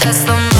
That's the